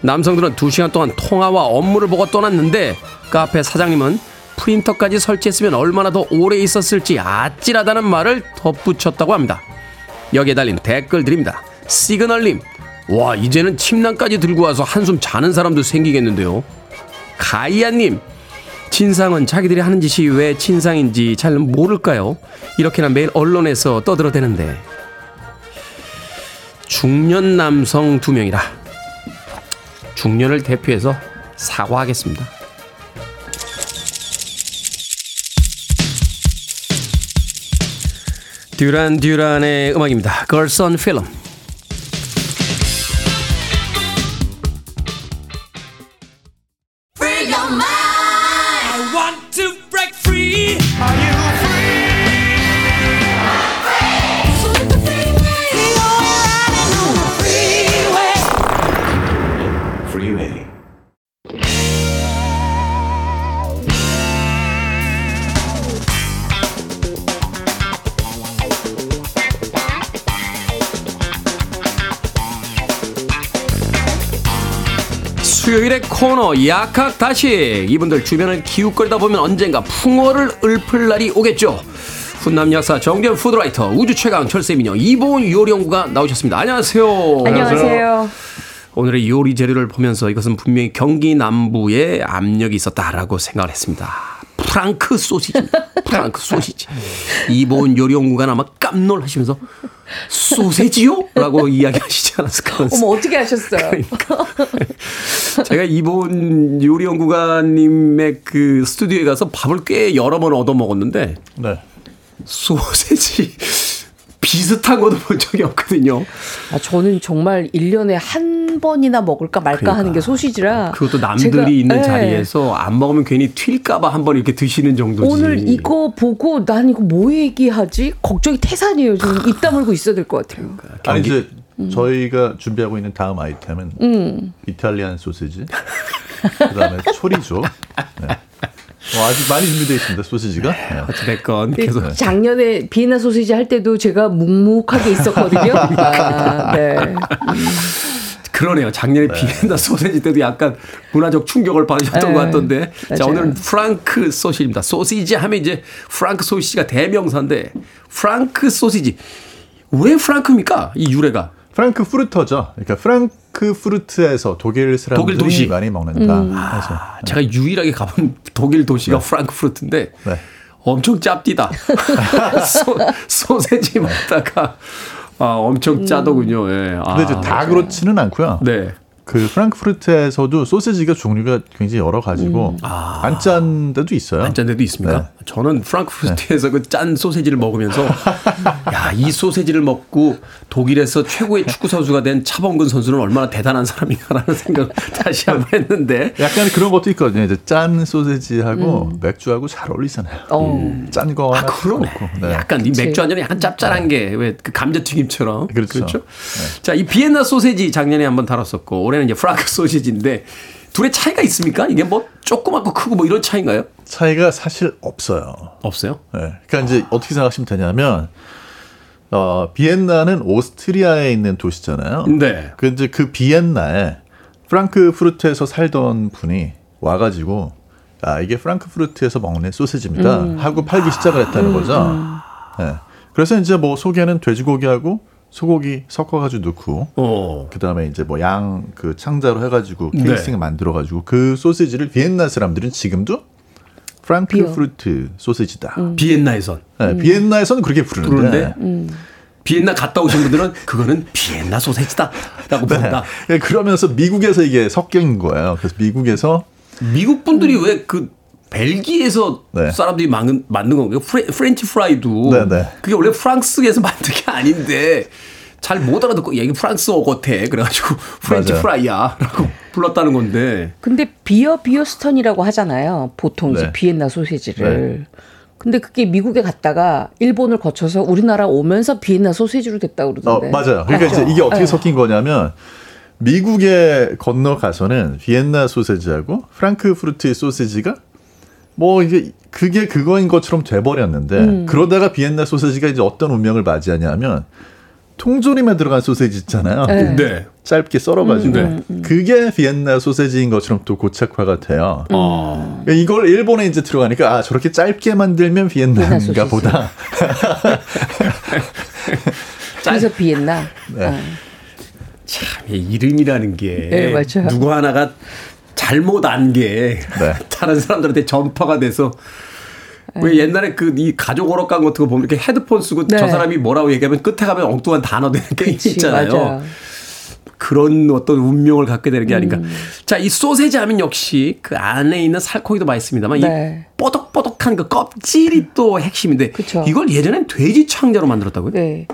남성들은 두 시간 동안 통화와 업무를 보고 떠났는데 카페 사장님은 프린터까지 설치했으면 얼마나 더 오래 있었을지 아찔하다는 말을 덧붙였다고 합니다. 여기에 달린 댓글들입니다. 시그널님, 와, 이제는 침낭까지 들고 와서 한숨 자는 사람도 생기겠는데요. 가이아님, 진상은 자기들이 하는 짓이 왜 진상인지 잘 모를까요? 이렇게나 매일 언론에서 떠들어대는데. 중년 남성 두 명이라. 중년을 대표해서 사과하겠습니다. 듀란 듀란의 음악입니다. Girls. 코너 약학다식 이분들 주변을 기웃거리다 보면 언젠가 풍월을 읊을 날이 오겠죠. 훈남 약사 정재훈 food writer 우주 최강 절세미녀 이보은 요리 연구가 나오셨습니다. 안녕하세요. 안녕하세요. 오늘의 요리 재료를 보면서 이것은 분명히 경기 남부에 압력이 있었다라고 생각을 했습니다. 프랑크 소시지. 프랑크 소시지. 이보은 요리연구가 아마 깜놀하시면서 소세지요? 라고 이야기하시지 않았을까. 어머 어떻게 하셨어요? 제가 이본 요리연구가님의 그 스튜디오에 가서 밥을 꽤 여러 번 얻어 먹었는데 네. 소세지 비슷한 거도 본 적이 없거든요. 아, 저는 정말 1년에 한 번이나 먹을까 말까 하는 게 소시지라. 그것도 남들이 제가- 있는 예. 자리에서 안 먹으면 괜히 튈까봐 한 번 이렇게 드시는 정도지. 오늘 이거 보고 난 이거 뭐 얘기하지? 걱정이 태산이에요. 지금 입 다물고 있어야 될 것 같아요. 아니 경기- 이제 저희가 준비하고 있는 다음 아이템은 음. 이탈리안 소시지, 그 다음에 초리조. 네. 어, 아직 많이 준비되어 있습니다 소시지가. 네. 어찌됐건 근데 계속 작년에 비엔나 소시지 할 때도 제가 묵묵하게 있었거든요. 아, 네. 그러네요. 작년에 비엔나 소세지 때도 약간 문화적 충격을 받으셨던 네. 것 같던데. 자, 맞아요. 오늘은 프랑크 소시지입니다. 소시지 하면 이제 프랑크 소시지가 대명사인데 프랑크 소시지. 왜 프랑크입니까? 이 유래가. 프랑크푸르터죠. 그러니까 프랑크푸르트에서 독일 사람들이 독일 도시. 많이 먹는다. 음. 해서 제가 유일하게 가본 독일 도시가 프랑크푸르트인데 네. 엄청 짭디다. 소, 소세지 먹다가 아, 엄청 짜더군요. 예. 아, 근데 이제 다 그렇지는 않고요. 네. 그 프랑크푸르트에서도 소시지가 종류가 굉장히 여러 가지고 안짠 데도 있어요. 안 짠 데도 있습니까? 네. 저는 프랑크푸르트에서 그짠 소세지를 먹으면서 야, 이 소세지를 먹고 독일에서 최고의 축구 선수가 된 차범근 선수는 얼마나 대단한 사람인가라는 생각을 다시 한번 했는데 약간 그런 것도 있거든요. 이제 짠 소세지하고 맥주하고 잘 어울리잖아요. 음. 어. 짠거 하나 아, 그러네. 네. 약간 이 맥주 한 잔이 약간 짭짤한 게 왜 그 감자튀김처럼. 그렇죠. 자, 이 비엔나 소세지 작년에 한번 다뤘었고 올해 는 이제 프랑크 소시지인데 둘의 차이가 있습니까? 이게 뭐 조그맣고 크고 뭐 이런 차이인가요? 차이가 사실 없어요. 없어요? 네. 그러니까 이제 어떻게 생각하시면 되냐면 어, 비엔나는 오스트리아에 있는 도시잖아요. 네. 그 이제 그 비엔나에 프랑크푸르트에서 살던 분이 와가지고 아 이게 프랑크푸르트에서 먹는 소시지입니다 음. 하고 팔기 시작을 했다는 거죠. 네. 그래서 이제 뭐 속에는 돼지고기하고 소고기 섞어가지고 넣고 어. 그 다음에 이제 뭐 양 그 창자로 해가지고 네. 케이싱을 만들어가지고 그 소시지를 비엔나 사람들은 지금도 프랑크푸르트 소시지다. 비엔나에선. 네, 비엔나에서는 그렇게 부르는데 부르는데? 비엔나 갔다 오신 분들은 그거는 비엔나 소세지다라고 부른다. 네. 그러면서 미국에서 이게 섞인 거예요. 그래서 미국에서 미국 분들이 왜 그 벨기에에서 네. 사람들이 만든, 만든 건가요? 프레, 프렌치 프라이도 네, 네. 그게 원래 프랑스에서 만든 게 아닌데 잘 못 알아듣고 얘기 프랑스어 같아 그래가지고 프렌치 맞아요. 프라이야라고 불렀다는 건데 근데 비어 비어스턴이라고 하잖아요. 보통 이제 네. 비엔나 소세지를. 근데 그게 미국에 갔다가 일본을 거쳐서 우리나라 오면서 비엔나 소세지로 됐다고 어, 그러던데. 맞아요. 그러니까 맞죠? 이제 이게 어떻게 네. 섞인 거냐면 미국에 건너가서는 비엔나 소세지하고 프랑크푸르트의 소세지가 뭐 이게 그게 그거인 것처럼 돼버렸는데 음. 그러다가 비엔나 소세지가 이제 어떤 운명을 맞이하냐면 통조림에 들어간 소세지 있잖아요. 네. 네. 짧게 썰어가지고 음, 그게 비엔나 소세지인 것처럼 또 고착화가 돼요. 어. 이걸 일본에 이제 들어가니까 아 저렇게 짧게 만들면 비엔나 비엔나인가. 보다. 그래서 비엔나. 네. 어. 참, 이 이름이라는 게 네, 맞아요. 누구 하나가 잘못 안게 네. 다른 사람들한테 전파가 돼서 왜 옛날에 그 이 가족 오락관 같은 거 보면 이렇게 헤드폰 쓰고 네. 저 사람이 뭐라고 얘기하면 끝에 가면 엉뚱한 단어 되는 게 있잖아요. 맞아요. 그런 어떤 운명을 갖게 되는 게 아닌가. 음. 자, 이 소세지 하면 역시 그 안에 있는 살코기도 맛있습니다만 네. 이 뽀덕뽀덕한 그 껍질이 또 핵심인데 그쵸. 이걸 예전엔 돼지 창자로 만들었다고요? 네.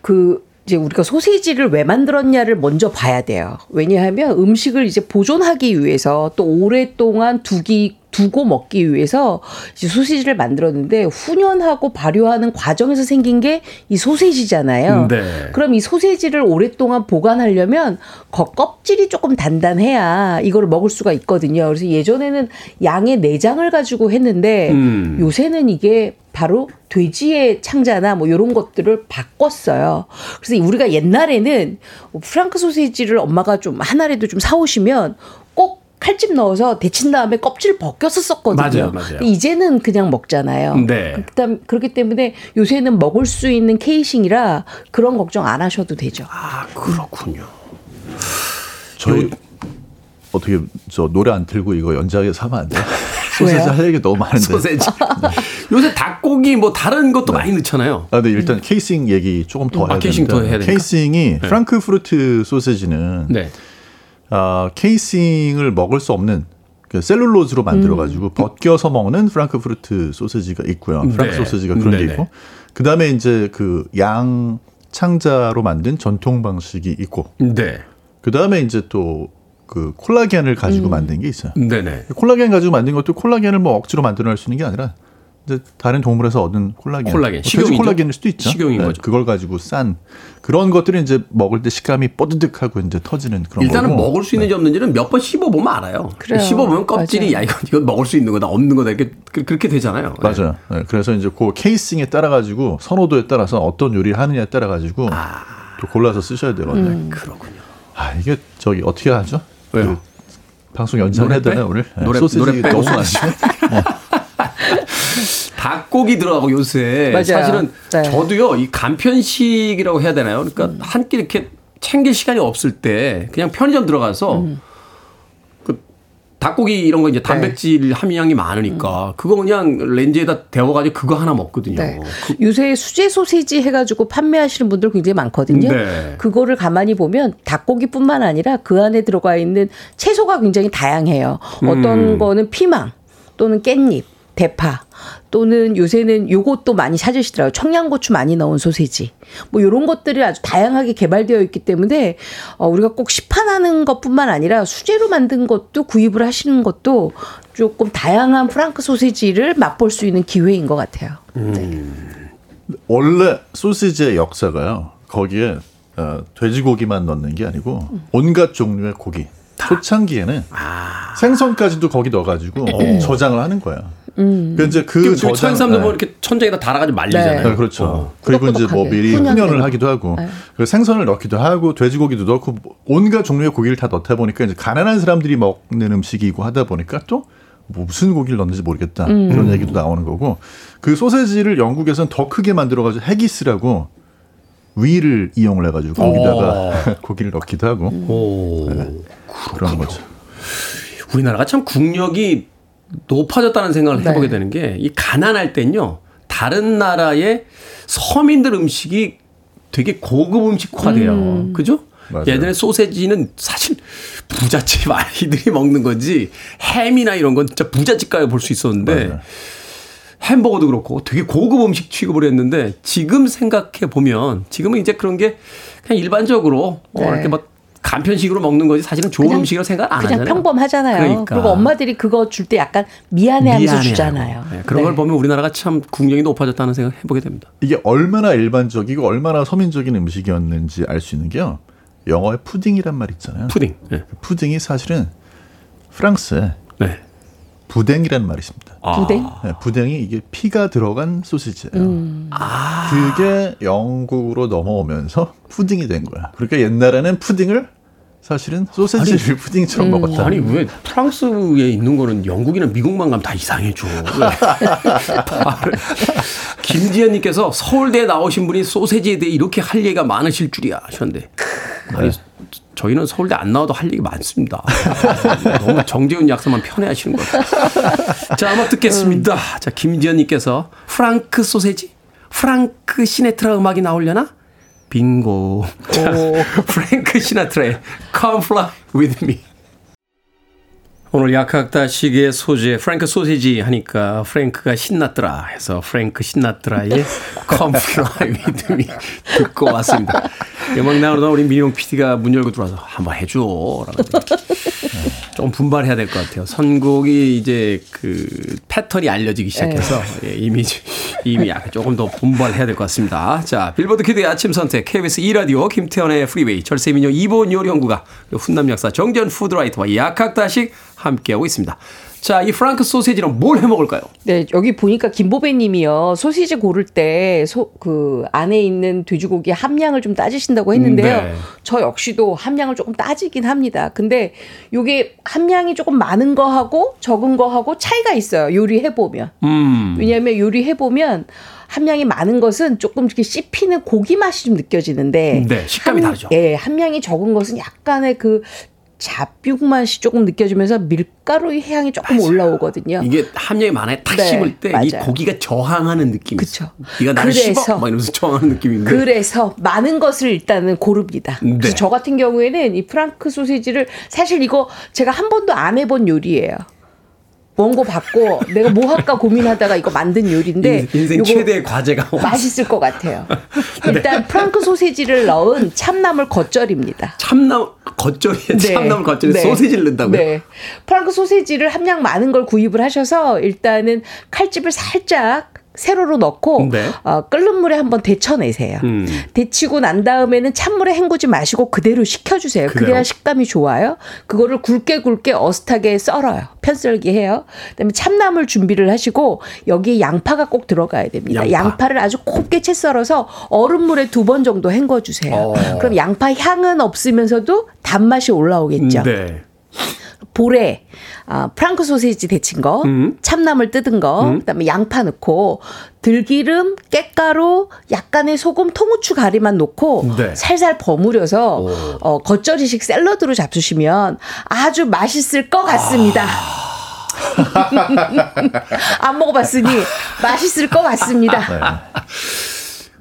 그 이제 우리가 소세지를 왜 만들었냐를 먼저 봐야 돼요. 왜냐하면 음식을 이제 보존하기 위해서 또 오랫동안 두기 두고 먹기 위해서 이제 소세지를 만들었는데 훈연하고 발효하는 과정에서 생긴 게 이 소세지잖아요. 네. 그럼 이 소세지를 오랫동안 보관하려면 겉 껍질이 조금 단단해야 이거를 먹을 수가 있거든요. 그래서 예전에는 양의 내장을 가지고 했는데 음. 요새는 이게 바로 돼지의 창자나 뭐 이런 것들을 바꿨어요. 그래서 우리가 옛날에는 프랑크 소세지를 엄마가 좀 하나라도 좀 사오시면 꼭 칼집 넣어서 데친 다음에 껍질 벗겨서 썼거든요. 맞아요, 맞아요. 근데 이제는 그냥 먹잖아요. 네. 그다음 그렇기 때문에 요새는 먹을 수 있는 케이싱이라 그런 걱정 안 하셔도 되죠. 아, 그렇군요. 저희 어떻게 저 노래 안 틀고 이거 연작해서 하면 안 돼요? 소세지? 할 얘기 너무 많은데. 소세지. 요새 닭고기 뭐 다른 것도 많이 넣잖아요. 아, 근데 일단 케이싱 얘기 조금 더 아, 해야 케이싱 더 되는데 해야 되니까? 케이싱이 프랑크푸르트 소세지는 네. 아, 케이싱을 먹을 수 없는 그 셀룰로즈로 만들어 가지고 벗겨서 먹는 프랑크푸르트 소세지가 있고요. 프랑크 네. 소세지가 그런 게 네네. 있고. 그 다음에 이제 그 양 창자로 만든 전통 방식이 있고. 네. 그 다음에 이제 또그 콜라겐을 가지고 만든 게 있어요. 네네. 콜라겐 가지고 만든 것도 콜라겐을 뭐 억지로 만들어낼 수 있는 게 아니라 이제 다른 동물에서 얻은 콜라겐, 콜라겐, 뭐 식용이죠. 콜라겐일 수도 있죠. 네, 식용인 거죠. 그걸 가지고 싼 그런 것들이 이제 먹을 때 식감이 뽀드득하고 이제 터지는 그런 일단은 거고. 먹을 수 있는지 없는지는 몇 번 씹어 보면 알아요. 그래요. 씹어 보면 껍질이 맞아요. 야 이건 이건 먹을 수 있는 거다 없는 거다 이렇게 그- 그렇게 되잖아요. 네. 맞아요. 네, 그래서 이제 그 케이싱에 따라 가지고 선호도에 따라서 어떤 요리를 하느냐에 따라 가지고 아. 또 골라서 쓰셔야 되거든요. 음. 그렇군요. 아 이게 저기 어떻게 하죠? 왜요? 그 방송 연장해야? 되나 오늘? 네, 노래- 소시지 노래 빼고 너무 많은데. 닭고기 들어가고 요새 맞아요. 사실은 네. 저도요 이 간편식이라고 해야 되나요? 그러니까 한끼 이렇게 챙길 시간이 없을 때 그냥 편의점 들어가서 그 닭고기 이런 거 이제 단백질 함량이 많으니까 그거 그냥 렌즈에다 데워가지고 그거 하나 먹거든요. 네. 그- 요새 수제 소세지 해가지고 판매하시는 분들 굉장히 많거든요. 네. 그거를 가만히 보면 닭고기뿐만 아니라 그 안에 들어가 있는 채소가 굉장히 다양해요. 어떤 음. 거는 피망 또는 깻잎, 대파 또는 요새는 요것도 많이 찾으시더라고요. 청양고추 많이 넣은 소세지. 뭐 요런 것들이 아주 다양하게 개발되어 있기 때문에 어, 우리가 꼭 시판하는 것뿐만 아니라 수제로 만든 것도 구입을 하시는 것도 조금 다양한 프랑크 소세지를 맛볼 수 있는 기회인 것 같아요. 원래 소시지의 역사가요. 거기에 어, 돼지고기만 넣는 게 아니고 온갖 종류의 고기. 초창기에는 생선까지도 거기 넣어가지고 저장을 하는 거예 요. 그러니까 이제 그그 저장. 서양 사람들 네. 이렇게 천장에다 달아가지고 말리잖아요. 네, 그렇죠. 어. 그리고 이제 뭐. 미리 훈연을. 하기도 하고 네. 그리고 생선을 넣기도 하고 돼지고기도 넣고 온갖 종류의 고기를 다 넣다 보니까 이제 가난한 사람들이 먹는 음식이고 하다 보니까 또 무슨 고기를 넣는지 모르겠다 이런 얘기도 나오는 거고 그 소세지를 영국에서는 더 크게 만들어가지고 해기스라고 위를 이용을 해가지고 거기다가 고기를 넣기도 하고 오. 그런 거죠. 우리나라가 참 국력이 높아졌다는 생각을 네. 해보게 되는 게 이 가난할 땐요 다른 나라의 서민들 음식이 되게 고급 음식화돼요. 그죠? 맞아요. 예전에 소세지는 사실 부잣집 아이들이 먹는 거지 햄이나 이런 건 진짜 부잣집 가야 볼수 있었는데 맞아요. 햄버거도 그렇고 되게 고급 음식 취급을 했는데 지금 생각해 보면 지금은 이제 그런 게 그냥 일반적으로 어, 네. 이렇게 막 간편식으로 먹는 거지 사실은 좋은 그냥- 음식이라고 생각 안 그냥 하잖아요. 평범하잖아요. 그러니까. 그리고 엄마들이 그거 줄 때 약간 미안해하면서 미안해하고. 주잖아요. 네, 그런 네. 걸 보면 우리나라가 참 국력이 높아졌다는 생각 해보게 됩니다. 이게 얼마나 일반적이고 얼마나 서민적인 음식이었는지 알 수 있는 게요. 영어에 푸딩이란 말 있잖아요. 푸딩. 네. 푸딩이 사실은 프랑스에 네. boudin이라는 말이 있습니다. 아. boudin? 네, boudin이 이게 피가 들어간 소시지예요. 음. 그게 영국으로 넘어오면서 푸딩이 된 거야. 그러니까 옛날에는 푸딩을 사실은 소세지를 음. 푸딩처럼 먹었다. 아니 왜 프랑스에 있는 거는 영국이나 미국만 가면 다 이상해져. 김지현님께서 서울대 나오신 분이 소세지에 대해 이렇게 할 얘기가 많으실 줄이야 하셨는데 아니 저희는 서울대 안 나와도 할 얘기 많습니다. 너무 정재훈 약사만 편애하시는 것 같아요. 자 한번 듣겠습니다. 자 김지현님께서 프랑크 소세지, 프랑크 시네트라 음악이 나오려나? 빙고. 자, 프랭크 시나트라의 Come Fly With Me. 오늘 약학다식의 소재 프랭크 소시지 하니까 프랭크가 신났더라 해서 프랭크 신났더라의 Come Fly With Me 듣고 왔습니다. 음악 나오다 우리 민용 PD가 문 열고 들어와서 한번 해줘 라고 좀 분발해야 될 것 같아요. 선곡이 이제 그 패턴이 알려지기 시작해서 예, 이미 이미 약간 조금 더 분발해야 될 것 같습니다. 자, 빌보드 키드의 아침 선택 KBS 2 라디오 김태훈의 프리웨이 절세미녀 이보은 요리 연구가 훈남 약사 정재훈 food writer와 약학다식 함께하고 있습니다. 자, 이 프랑크 소세지는 뭘 해 먹을까요? 네, 여기 보니까 김보배 님이요 소시지 고를 때 소 그 안에 있는 돼지고기 함량을 좀 따지신다고 했는데요. 네. 저 역시도 함량을 조금 따지긴 합니다. 근데 요게 함량이 조금 많은 거하고 적은 거하고 차이가 있어요. 요리해 보면. 음. 왜냐하면 요리해 보면 함량이 많은 것은 조금 이렇게 씹히는 고기 맛이 좀 느껴지는데, 네, 식감이 함- 다르죠. 예, 함량이 적은 것은 약간의 그 잡육 맛이 조금 느껴지면서 밀가루의 향이 조금 올라오거든요. 이게 함량이 많아요. 탁 네, 씹을 때이 맞아요. 고기가 저항하는 느낌이. 그쵸. 네가 나를 씹어? 막 이러면서 저항하는 느낌인데. 그래서 많은 것을 일단은 고릅니다. 네. 그래서 저 같은 경우에는 이 프랑크 소시지를 사실 이거 제가 한 번도 안 해본 요리예요. 원고 받고 내가 뭐 할까 고민하다가 이거 만든 요리인데 인- 인생 최대의 과제가 맛있을 것 같아요. 네. 일단 프랑크 소시지를 넣은 참나물 겉절입니다. 참나물 겉절이에 네. 참나물 겉절이 네. 소세지를 넣는다고요? 네. 프랑크 소세지를 함량 많은 걸 구입을 하셔서 일단은 칼집을 살짝 세로로 넣고 네. 어, 끓는 물에 한번 데쳐내세요. 음. 데치고 난 다음에는 찬물에 헹구지 마시고 그대로 식혀주세요. 그래요? 그래야 식감이 좋아요. 그거를 굵게 굵게 어슷하게 썰어요. 편썰기 해요. 그다음에 참나물 준비를 하시고 여기에 양파가 꼭 들어가야 됩니다. 양파. 양파를 아주 곱게 채 썰어서 얼음물에 두 번 정도 헹궈주세요. 어. 그럼 양파 향은 없으면서도 단맛이 올라오겠죠. 네. 볼에 아, 프랑크 소세지 데친 거, 음. 참나물 뜯은 거, 그다음에 양파 넣고 들기름, 깻가루, 약간의 소금, 통후추 가리만 넣고 네. 살살 버무려서 오. 어, 겉절이식 샐러드로 잡수시면 아주 맛있을 것 같습니다. 안 먹어봤으니 맛있을 것 같습니다.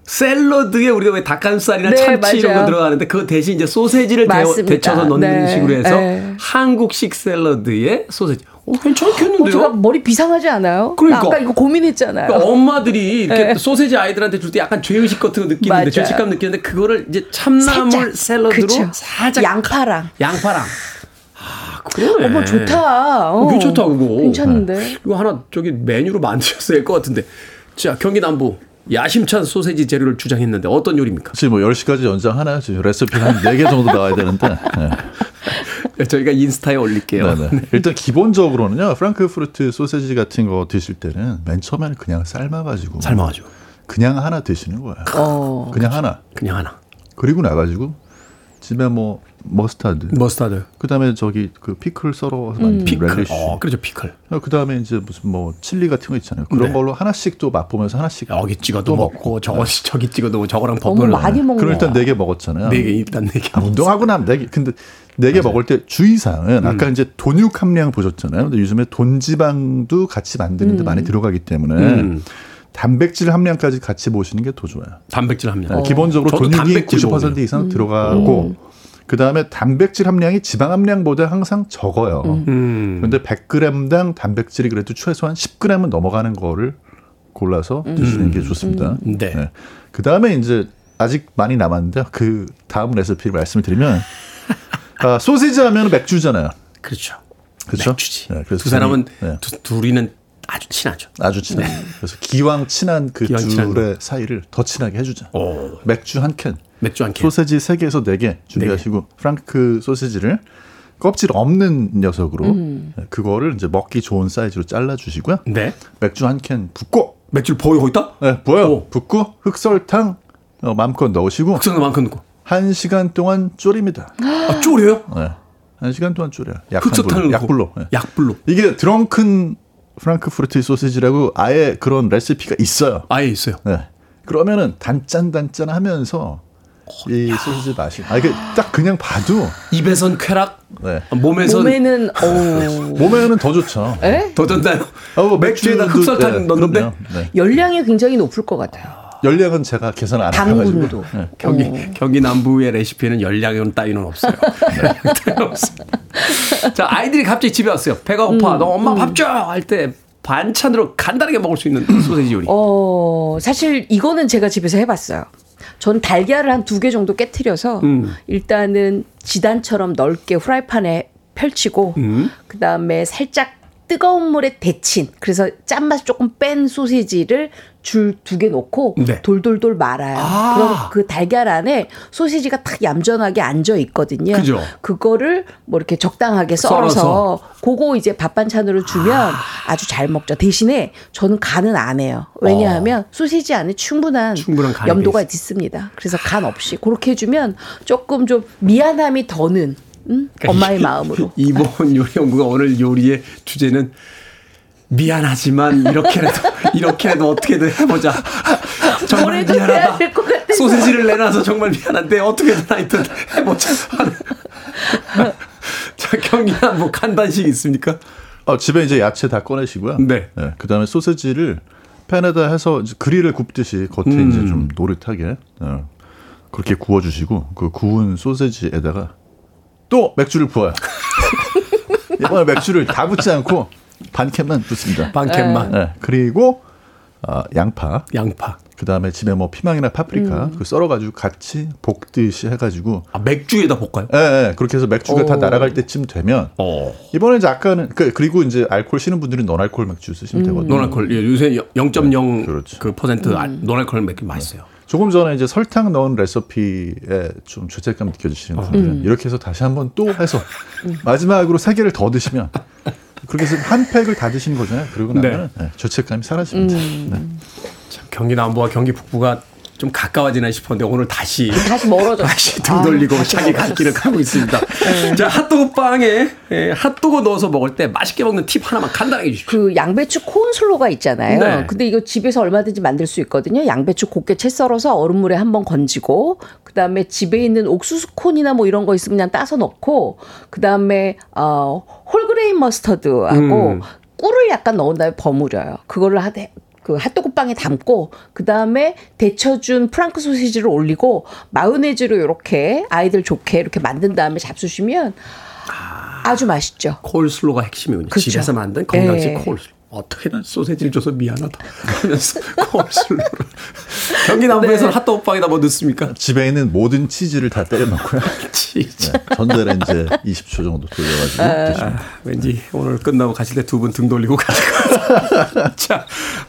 샐러드에 우리가 왜 닭가슴살이나 네, 참치 이런 거 맞아요. 들어가는데 그 대신 이제 소세지를 맞습니다. 데쳐서 넣는 네, 식으로 해서 네. 한국식 샐러드에 소세지. 어, 어, 괜찮겠는데요? 제가 머리 비상하지 않아요? 그러니까. 나 아까 이거 고민했잖아요. 그러니까 엄마들이 이렇게 네. 소세지 아이들한테 줄 때 약간 죄의식 같은 거 느끼는데 맞아요. 죄책감 느끼는데 그거를 이제 참나물 살짝. 샐러드로 그쵸. 살짝 양파랑. 양파랑 아 그러네. 어머 좋다. 어, 어, 괜찮다 그거. 괜찮은데. 이거 하나 저기 메뉴로 만드셨어야 할 것 같은데. 자 경기 남부 야심찬 소세지 재료를 주장했는데 어떤 요리입니까? 지금 뭐 10시까지 연장하나 지금 레시피 한 4개 정도 나와야 되는데. 네. 저희가 인스타에 올릴게요. 네네. 일단 기본적으로는요. 프랑크푸르트 소세지 같은 거 드실 때는 맨 처음에는 그냥 삶아가지고 삶아가죠. 그냥 하나 드시는 거예요. 어. 그냥 하나. 그냥 하나. 그리고 나가지고 집에 뭐 머스타드. 머스타드. 그다음에 저기 그 피클 썰어서 만든 피클. relish. 어, 그렇죠 피클. 그다음에 이제 무슨 뭐 칠리 같은 거 있잖아요. 그런 네. 걸로 하나씩 또 맛보면서 하나씩 여기 찍어도 또 먹고 저거 저기 찍어도 먹고 저거랑 버무려. 많이 먹는 그럼 일단. 네 개 먹었잖아요. 네 개 일단 네 개. 아, 운동하고 나면 네 개. 근데 네 개 먹을 때 주의사항은 아까 이제 돈육 함량 보셨잖아요. 근데 요즘에 돈지방도 같이 만드는데 많이 들어가기 때문에 음. 단백질 함량까지 같이 보시는 게 더 좋아요. 단백질 함량. 네, 기본적으로 근육이 단백질 90% 좋아해요. 이상 들어가고 그 다음에 단백질 함량이 지방 함량보다 항상 적어요. 음. 그런데 100g당 단백질이 그래도 최소한 10g은 넘어가는 거를 골라서 드시는 게 좋습니다. 네. 그 다음에 이제 아직 많이 남았는데 그 다음 레시피를 말씀을 드리면 아, 소시지 하면 맥주잖아요. 그렇죠. 그렇죠? 맥주지. 네, 그래서 두 사람은 네. 두, 둘이는 아주 친하죠. 아주 친해. 그래서 기왕 친한 그 기왕 친한 둘의 사이를 더 친하게 해주자. 오. 맥주 한 캔, 맥주 한 캔. 소세지 3개에서 4개 준비하시고 프랑크 소세지를 껍질 없는 녀석으로 네, 그거를 이제 먹기 좋은 사이즈로 잘라 주시고요. 네. 맥주 한 캔 붓고 맥주를 보여 거기다? 네, 보여. 오. 붓고 흑설탕 어, 마음껏 넣으시고 흑성도 만큼 넣고. 한 시간 동안 졸입니다. 아, 졸여요? 네. 한 시간 동안 졸여요. 약한 흑설탕을 불로, 넣고. 약불로. 네. 약불로. 이게 드렁큰 프랑크푸르트 소시지라고 아예 그런 레시피가 있어요. 아예 있어요. 네. 그러면은 단짠단짠 하면서 이 소시지 맛이 아 이게 딱 그냥 봐도 입에선 쾌락, 네. 몸에선 몸에는 어 몸에는 더 좋죠. 에? 더. 아, 뭐 맥주에다 흑설탕 네, 넣는데 그럼요. 네. 열량이 굉장히 높을 것 같아요. 열량은 제가 계산 안. 해가지고 네. 경기 경기 남부의 레시피는 열량은 따위는 없어요. 없어요. 자 아이들이 갑자기 집에 왔어요. 배가 고파. 너 엄마 밥 줘. 할 때 반찬으로 간단하게 먹을 수 있는 소세지 요리. 어, 사실 이거는 제가 집에서 해봤어요. 전 달걀을 한 두 개 정도 깨트려서 음. 일단은 지단처럼 넓게 후라이팬에 펼치고 음. 그 다음에 살짝 뜨거운 물에 데친 그래서 짠맛 조금 뺀 소시지를 줄 두 개 놓고 네. 돌돌돌 말아요. 아. 그럼 그 달걀 안에 소시지가 탁 얌전하게 앉아 있거든요. 그죠. 그거를 뭐 이렇게 적당하게 썰어서, 썰어서. 그거 이제 밥 반찬으로 주면 아. 주잘 먹죠. 대신에 저는 간은 안 해요. 왜냐하면 소시지 안에 충분한, 어. 충분한 염도가 돼 있습니다. 그래서 간 없이 그렇게 해주면 조금 좀 미안함이 더는 음? 그러니까 엄마의 마음으로. 이번 요리 연구가 오늘 요리의 주제는 미안하지만 이렇게라도 이렇게라도 어떻게든 해보자. 정말 미안하다. 될것 같아서. 소세지를 내놔서 정말 미안한데 어떻게든 하여튼 해보자. 자 경기나 뭐 간단식 있습니까? 어, 집에 이제 야채 다 꺼내시고요. 네. 그다음에 소세지를 팬에다 해서 이제 그릴을 굽듯이 겉에 음. 이제 좀 노릇하게 어, 그렇게 구워주시고 그 구운 소세지에다가 또 맥주를 부어요. 이번에 맥주를 다 붓지 않고 반 캔만 붓습니다. 반캔만 네. 그리고 아, 양파, 양파. 그 다음에 집에 뭐 피망이나 파프리카 그 썰어가지고 같이 볶듯이 해가지고 아 맥주에다 볶아요? 예, 예, 그렇게 해서 맥주가 다 오. 날아갈 때쯤 되면 어. 이번에 이제 아까는 그, 그리고 이제 알코올 싫은 분들은 논알코올 맥주 쓰시면 되거든요. 노알콜 예, 요새 0.0 그렇죠. 그 퍼센트 아- 노알콜 맥주 맛있어요. 조금 전에 이제 설탕 넣은 레시피에 좀 죄책감 느껴지시는 분들은 이렇게 해서 다시 한번 또 해서 마지막으로 세 개를 더 드시면 그렇게 해서 한 팩을 다 드시는 거잖아요. 그러고 나면 네, 죄책감이 사라집니다. 네. 참 경기 남부와 경기 북부가 좀 가까워지나 싶었는데 오늘 다시 다시 멀어졌어. 다시 등 돌리고 아, 다시 자기 갈 길을 가고 있습니다. 자 핫도그 빵에 예, 핫도그 넣어서 먹을 때 맛있게 먹는 팁 하나만 간단하게 주십시오. 그 양배추 콘슬로가 있잖아요. 네. 근데 이거 집에서 얼마든지 만들 수 있거든요. 양배추 곱게 채 썰어서 얼음물에 한번 건지고 그다음에 집에 있는 옥수수 콘이나 뭐 이런 거 있으면 그냥 따서 넣고 그다음에 어 whole grain 머스터드하고 음. 꿀을 약간 넣은 다음에 버무려요. 그거를 하되 그 핫도그 빵에 담고 그 다음에 데쳐준 프랑크 소시지를 올리고 마요네즈로 이렇게 아이들 좋게 이렇게 만든 다음에 잡수시면 아주 맛있죠. 콜슬로가 핵심이군요. 그쵸. 집에서 만든 건강식 예. 콜슬로. 어떻게든 소세지를 줘서 미안하다. 하면서 콜슬로를. 경기 남부에서는 네. 핫도그 빵에다 뭐 넣습니까? 집에 있는 모든 치즈를 다 때려 넣고요. 치즈. 네, 전자레인지에 20초 정도 돌려가지고 드시면 아, 왠지 오늘 끝나고 가실 때 두 분 등 돌리고 가실 것 같아요. 자,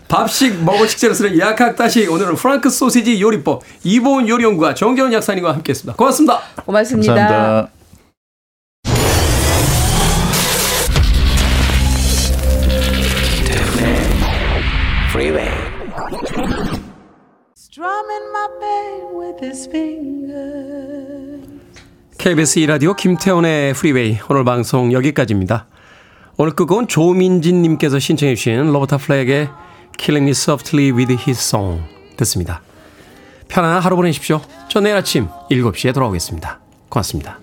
밥식 먹을 식재로 쓰는 약학다시 오늘은 프랑크 소시지 요리법 이보은 요리연구가 정재훈 약사님과 함께했습니다. 고맙습니다. 고맙습니다. 감사합니다. Strumming my pain with his fingers. KBS 2라디오 김태훈의 프리웨이 오늘 방송 여기까지입니다. 오늘 끝곡은 조민진님께서 신청해 주신 로버타 플렉의 Killing Me Softly with His Song 듣습니다. 편안한 하루 보내십시오. 저 내일 아침 7시에 돌아오겠습니다. 고맙습니다.